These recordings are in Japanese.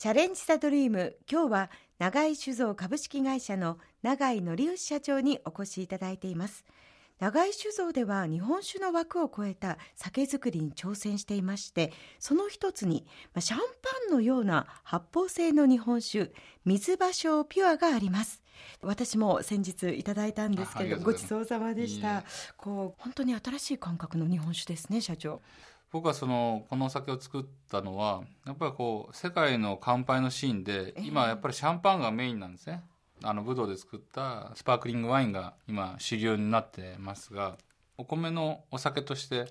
チャレンジ・ザ・ドリーム。今日は長井酒造株式会社の長井則義社長にお越しいただいています。長井酒造では日本酒の枠を超えた酒造りに挑戦していましてその一つにシャンパンのような発泡性の日本酒水芭蕉ピュアがあります。私も先日いただいたんですけれどごちそうさまでした。こう本当に新しい感覚の日本酒ですね社長僕はそのこのお酒を作ったのはやっぱりこう世界の乾杯のシーンで今やっぱりシャンパンがメインなんですね。あのブドウで作ったスパークリングワインが今主流になってますがお米のお酒として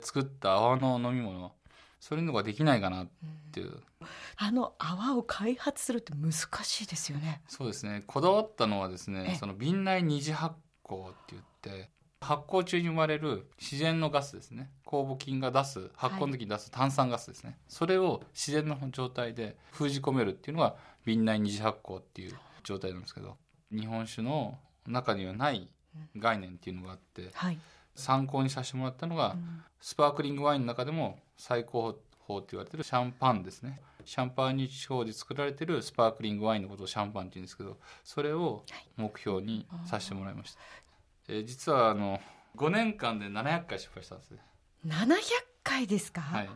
作った泡の飲み物、はい、そういうのができないかなっていう、うん、あの泡を開発するって難しいですよね。そうですね。こだわったのはですねその瓶内二次発酵って言って発酵中に生まれる自然のガスですね。酵母菌が出す発酵の時に出す炭酸ガスですね、はい、それを自然の状態で封じ込めるっていうのが瓶内二次発酵っていう状態なんですけど日本酒の中にはない概念っていうのがあって、はい、参考にさせてもらったのが、うん、スパークリングワインの中でも最高峰って言われてるシャンパンですね。シャンパーニュ地方で作られてるスパークリングワインのことをシャンパンって言うんですけどそれを目標にさせてもらいました、えー、実はあの5年間で700回失敗したんですね。700回ですか、はい、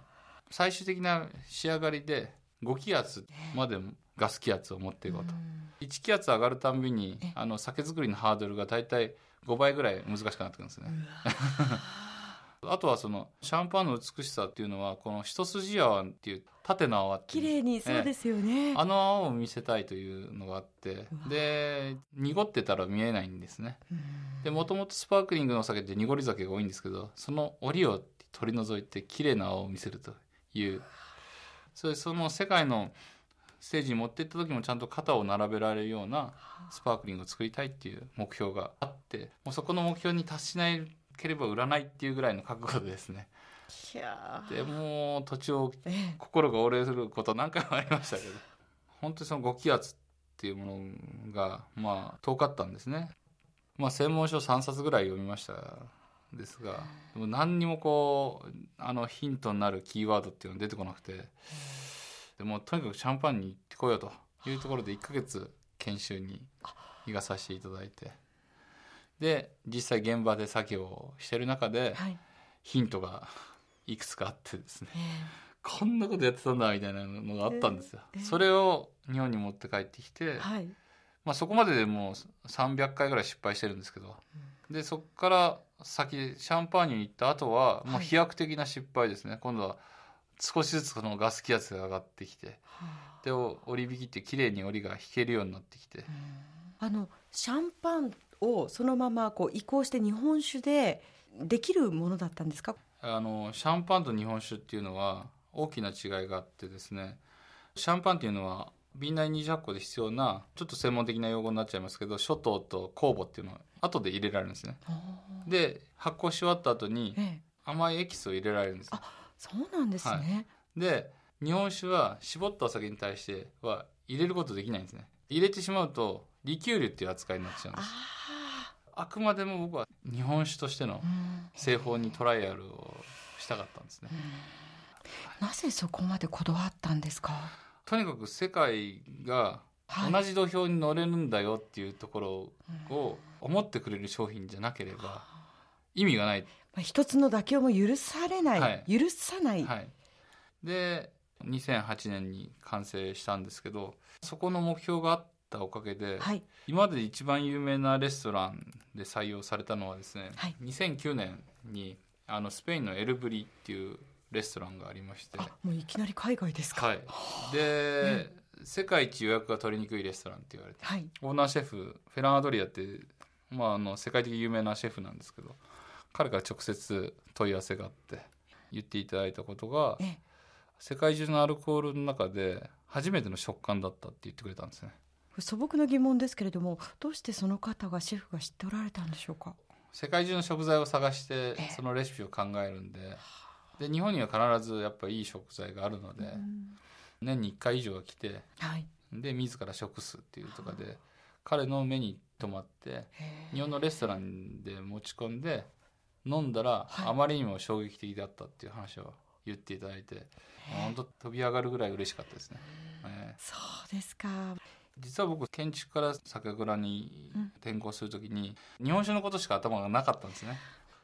最終的な仕上がりで5気圧までガス気圧を持っていこうと、1気圧上がるたんびにあの酒造りのハードルが大体5倍ぐらい難しくなってくるんですね あとはそのシャンパンの美しさっていうのはこの一筋泡っていう縦の泡綺麗にそうですよね、あの泡を見せたいというのがあって。で濁ってたら見えないんですね。でもともとスパークリングのお酒って濁り酒が多いんですけどその折を取り除いて綺麗な泡を見せるという。それその世界のステージに持っていった時もちゃんと肩を並べられるようなスパークリングを作りたいっていう目標があってもうそこの目標に達しないければ売らないっていうぐらいの覚悟でですね。でも途中心が折れること何回もありましたけど 本当にその5気圧っていうものがまあ遠かったんですね。まあ専門書3冊ぐらい読みましたですがでも何にもこうあのヒントになるキーワードっていうの出てこなくてでもとにかくシャンパンに行ってこようというところで1ヶ月研修に行かさせていただいてで実際現場で作業をしてる中で、ヒントが いくつかあってですね、こんなことやってたんだみたいなのがあったんですよ。それを日本に持って帰ってきて、はい、まあ、そこまででもう300回ぐらい失敗してるんですけど、うん、でそこから先シャンパーニュに行った後はもう飛躍的な失敗ですね、はい、今度は少しずつこのガス気圧が上がってきて、はあ、で折り引きって綺麗に折りが引けるようになってきて。あのシャンパンをそのままこう移行して日本酒でできるものだったんですか？あのシャンパンと日本酒っていうのは大きな違いがあってですね。シャンパンっていうのは瓶内二次発酵で必要なちょっと専門的な用語になっちゃいますけど諸島と酵母っていうのは後で入れられるんですね。で発酵し終わった後に甘いエキスを入れられるんです、あそうなんですね、はい、で日本酒は絞ったお酒に対しては入れることできないんですね。入れてしまうとリキュールっていう扱いになっちゃうんです。あくまでも僕は日本酒としての製法にトライアルをしたかったんですね。なぜそこまでこだわったんですか？とにかく世界が同じ土俵に乗れるんだよっていうところを思ってくれる商品じゃなければ意味がない。一つの妥協も許されない、はい、許さない、はい、で2008年に完成したんですけどそこの目標があったおかげで、はい、今まで一番有名なレストランで採用されたのはですね、はい、2009年にあのスペインのエルブリっていうレストランがありまして。もういきなり海外ですか、はい、で、世界一予約が取りにくいレストランって言われて、はい、オーナーシェフフェラン・アドリアって、まあ、あの世界的有名なシェフなんですけど彼から直接問い合わせがあって言っていただいたことが世界中のアルコールの中で初めての食感だったって言ってくれたんですね素朴な疑問ですけれどもどうしてその方がシェフが知っておられたんでしょうか？世界中の食材を探してそのレシピを考えるんでで日本には必ずやっぱりいい食材があるので、年に1回以上は来て、はい、で自ら食すっていうとかで彼の目に留まって日本のレストランで持ち込んで飲んだら、あまりにも衝撃的だったっていう話を言っていただいて本当飛び上がるぐらい嬉しかったですね、え。ー、そうですか実は僕建築から酒蔵に転校するときに、日本酒のことしか頭がなかったんですね。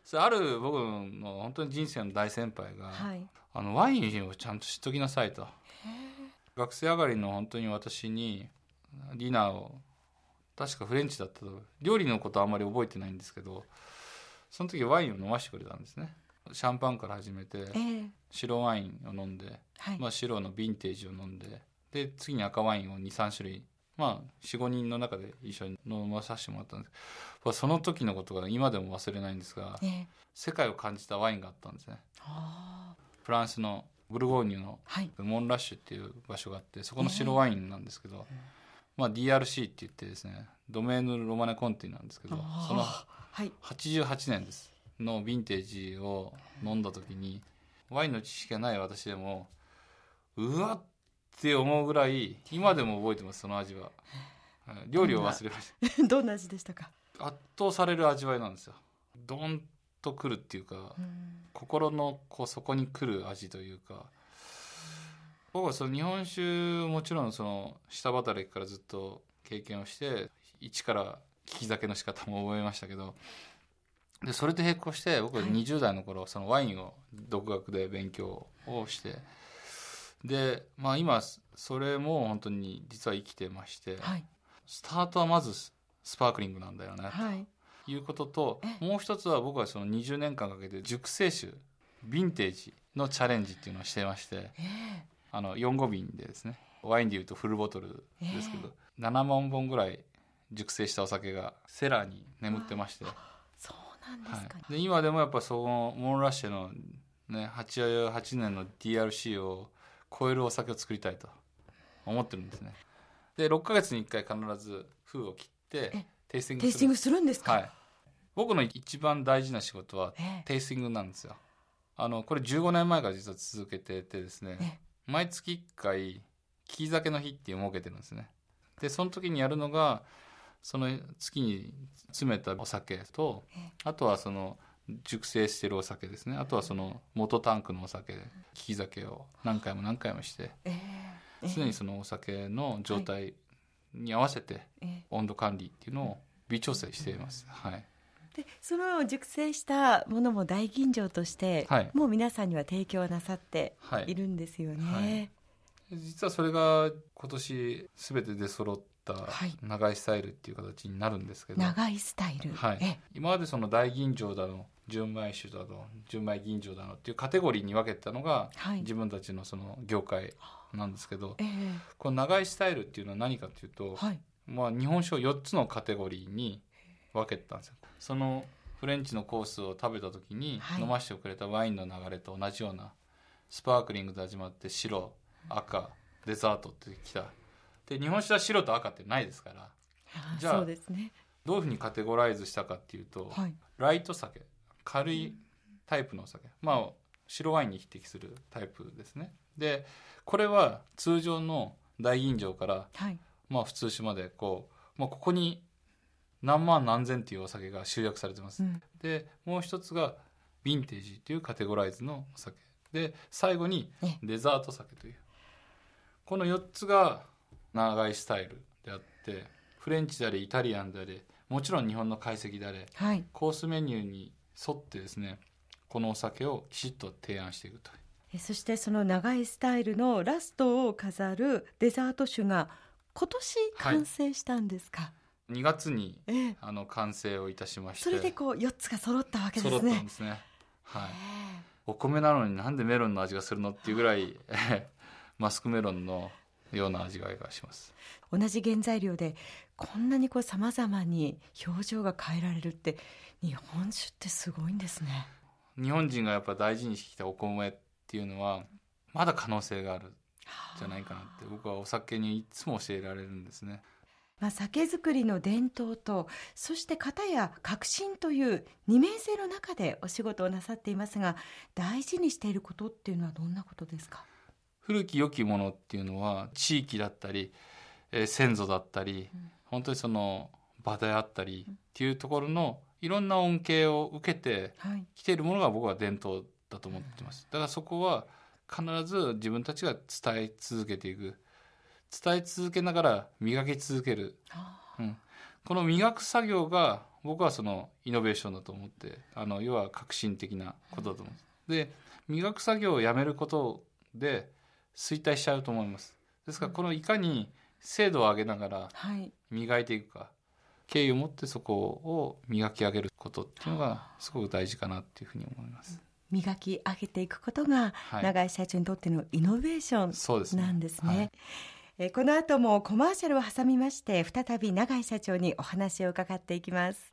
それある僕の本当に人生の大先輩が、はい、あのワインをちゃんと知っときなさいと。学生上がりの本当に私にディナーを確かフレンチだったと。料理のことはあんまり覚えてないんですけどその時ワインを飲ましてくれたんですね。シャンパンから始めて、白ワインを飲んで、はい、まあ、白のヴィンテージを飲んでで次に赤ワインを23種類まあ45人の中で一緒に飲まさせてもらったんですその時のことが今でも忘れないんですが、世界を感じたワインがあったんですね。フランスのブルゴーニュのモンラッシュっていう場所があってそこの白ワインなんですけど、まあ、DRC って言ってですねドメーヌ・ロマネ・コンティなんですけどその88年ですのヴィンテージを飲んだ時にワインの知識がない私でもうわって思うぐらい今でも覚えてますその味は。料理を忘れました。どんな味でしたか？圧倒される味わいなんですよ。ドンとくるっていうか、心のこう底にくる味というか。僕はその日本酒もちろんその下働きからずっと経験をして一から利き酒の仕方も覚えましたけどでそれと並行して僕は20代の頃、そのワインを独学で勉強をしてでまあ今それも本当に実は生きてまして、はい、スタートはまずスパークリングなんだよね、はい、ということともう一つは僕はその20年間かけて熟成酒ヴィンテージのチャレンジっていうのをしてまして、あの4合瓶でですねワインでいうとフルボトルですけど、えー、7万本ぐらい熟成したお酒がセラーに眠ってまして。なんですか、ね、はい、で今でもやっぱそのモンラッシュの、ね、88年の DRC を超えるお酒を作りたいと思ってるんですね。で6か月に1回必ず封を切ってテイスティングする。テイスティングするんですか、はい、僕の一番大事な仕事はテイスティングなんですよ。あのこれ15年前から実は続けててですね毎月1回利き酒の日っていう設けてるんですね。でその時にやるのがその月に詰めたお酒とあとはその熟成してるお酒ですね。あとはその元タンクのお酒。利き酒を何回も何回もして。常にそのお酒の状態に合わせて温度管理っていうのを微調整しています。はい。でその熟成したものも大吟醸として、はい、もう皆さんには提供なさってい。るんですよね。はい。はい実はそれが今年すべて出揃った長いスタイルっていう形になるんですけど、長いスタイル、はい、今までその大吟醸だの純米酒だの純米吟醸だのっていうカテゴリーに分けたのが、はい、自分たちのその業界なんですけど、えー、この長いスタイルっていうのは何かというと、はい、まあ、日本酒を4つのカテゴリーに分けたんですよ。そのフレンチのコースを食べた時に飲ませてくれたワインの流れと同じようなスパークリングで始まって白赤デザートってきた。で日本酒は白と赤ってないですから。じゃあ、ね、どういうふうにカテゴライズしたかっていうと、はい、ライト酒軽いタイプのお酒。まあ白ワインに匹敵するタイプですね。でこれは通常の大吟醸から、はい、まあ普通酒までこう、まあ、ここに何万何千っていうお酒が集約されてます、うん、でもう一つがヴィンテージというカテゴライズのお酒。で最後にデザート酒という。この4つが長いスタイルであってフレンチであれイタリアンであれもちろん日本の懐石であれ、はい、コースメニューに沿ってですねこのお酒をきちっと提案していくと。そしてその長いスタイルのラストを飾るデザート酒が今年完成したんですか、はい、2月に、ええ、あの完成をいたしまして。それでこう4つが揃ったわけですね。揃ったんですね。はい。お米なのになんでメロンの味がするのっていうぐらいマスクメロンのような味わいがします。同じ原材料でこんなにこう様々に表情が変えられるって日本酒ってすごいんですね。日本人がやっぱ大事にしてきたお米っていうのはまだ可能性があるじゃないかなって僕はお酒にいつも教えられるんですね。まあ、酒造りの伝統とそして型や革新という二面性の中でお仕事をなさっていますが大事にしていることっていうのはどんなことですか？古き良きものっていうのは地域だったり、えー、先祖だったり、うん、本当にその場であったりっていうところのいろんな恩恵を受けてきているものが僕は伝統だと思ってます。だからそこは必ず自分たちが伝え続けていく。伝え続けながら磨き続ける、うん、この磨く作業が僕はそのイノベーションだと思ってあの要は革新的なことだと思う。ん。です。で磨く作業をやめることで衰退しちゃうと思います。ですからこのいかに精度を上げながら磨いていくか、はい、敬意を持ってそこを磨き上げることっていうのがすごく大事かなっていうふうに思います。磨き上げていくことが、長井社長にとってのイノベーションなんですね。えこの後もコマーシャルを挟みまして再び永井社長にお話を伺っていきます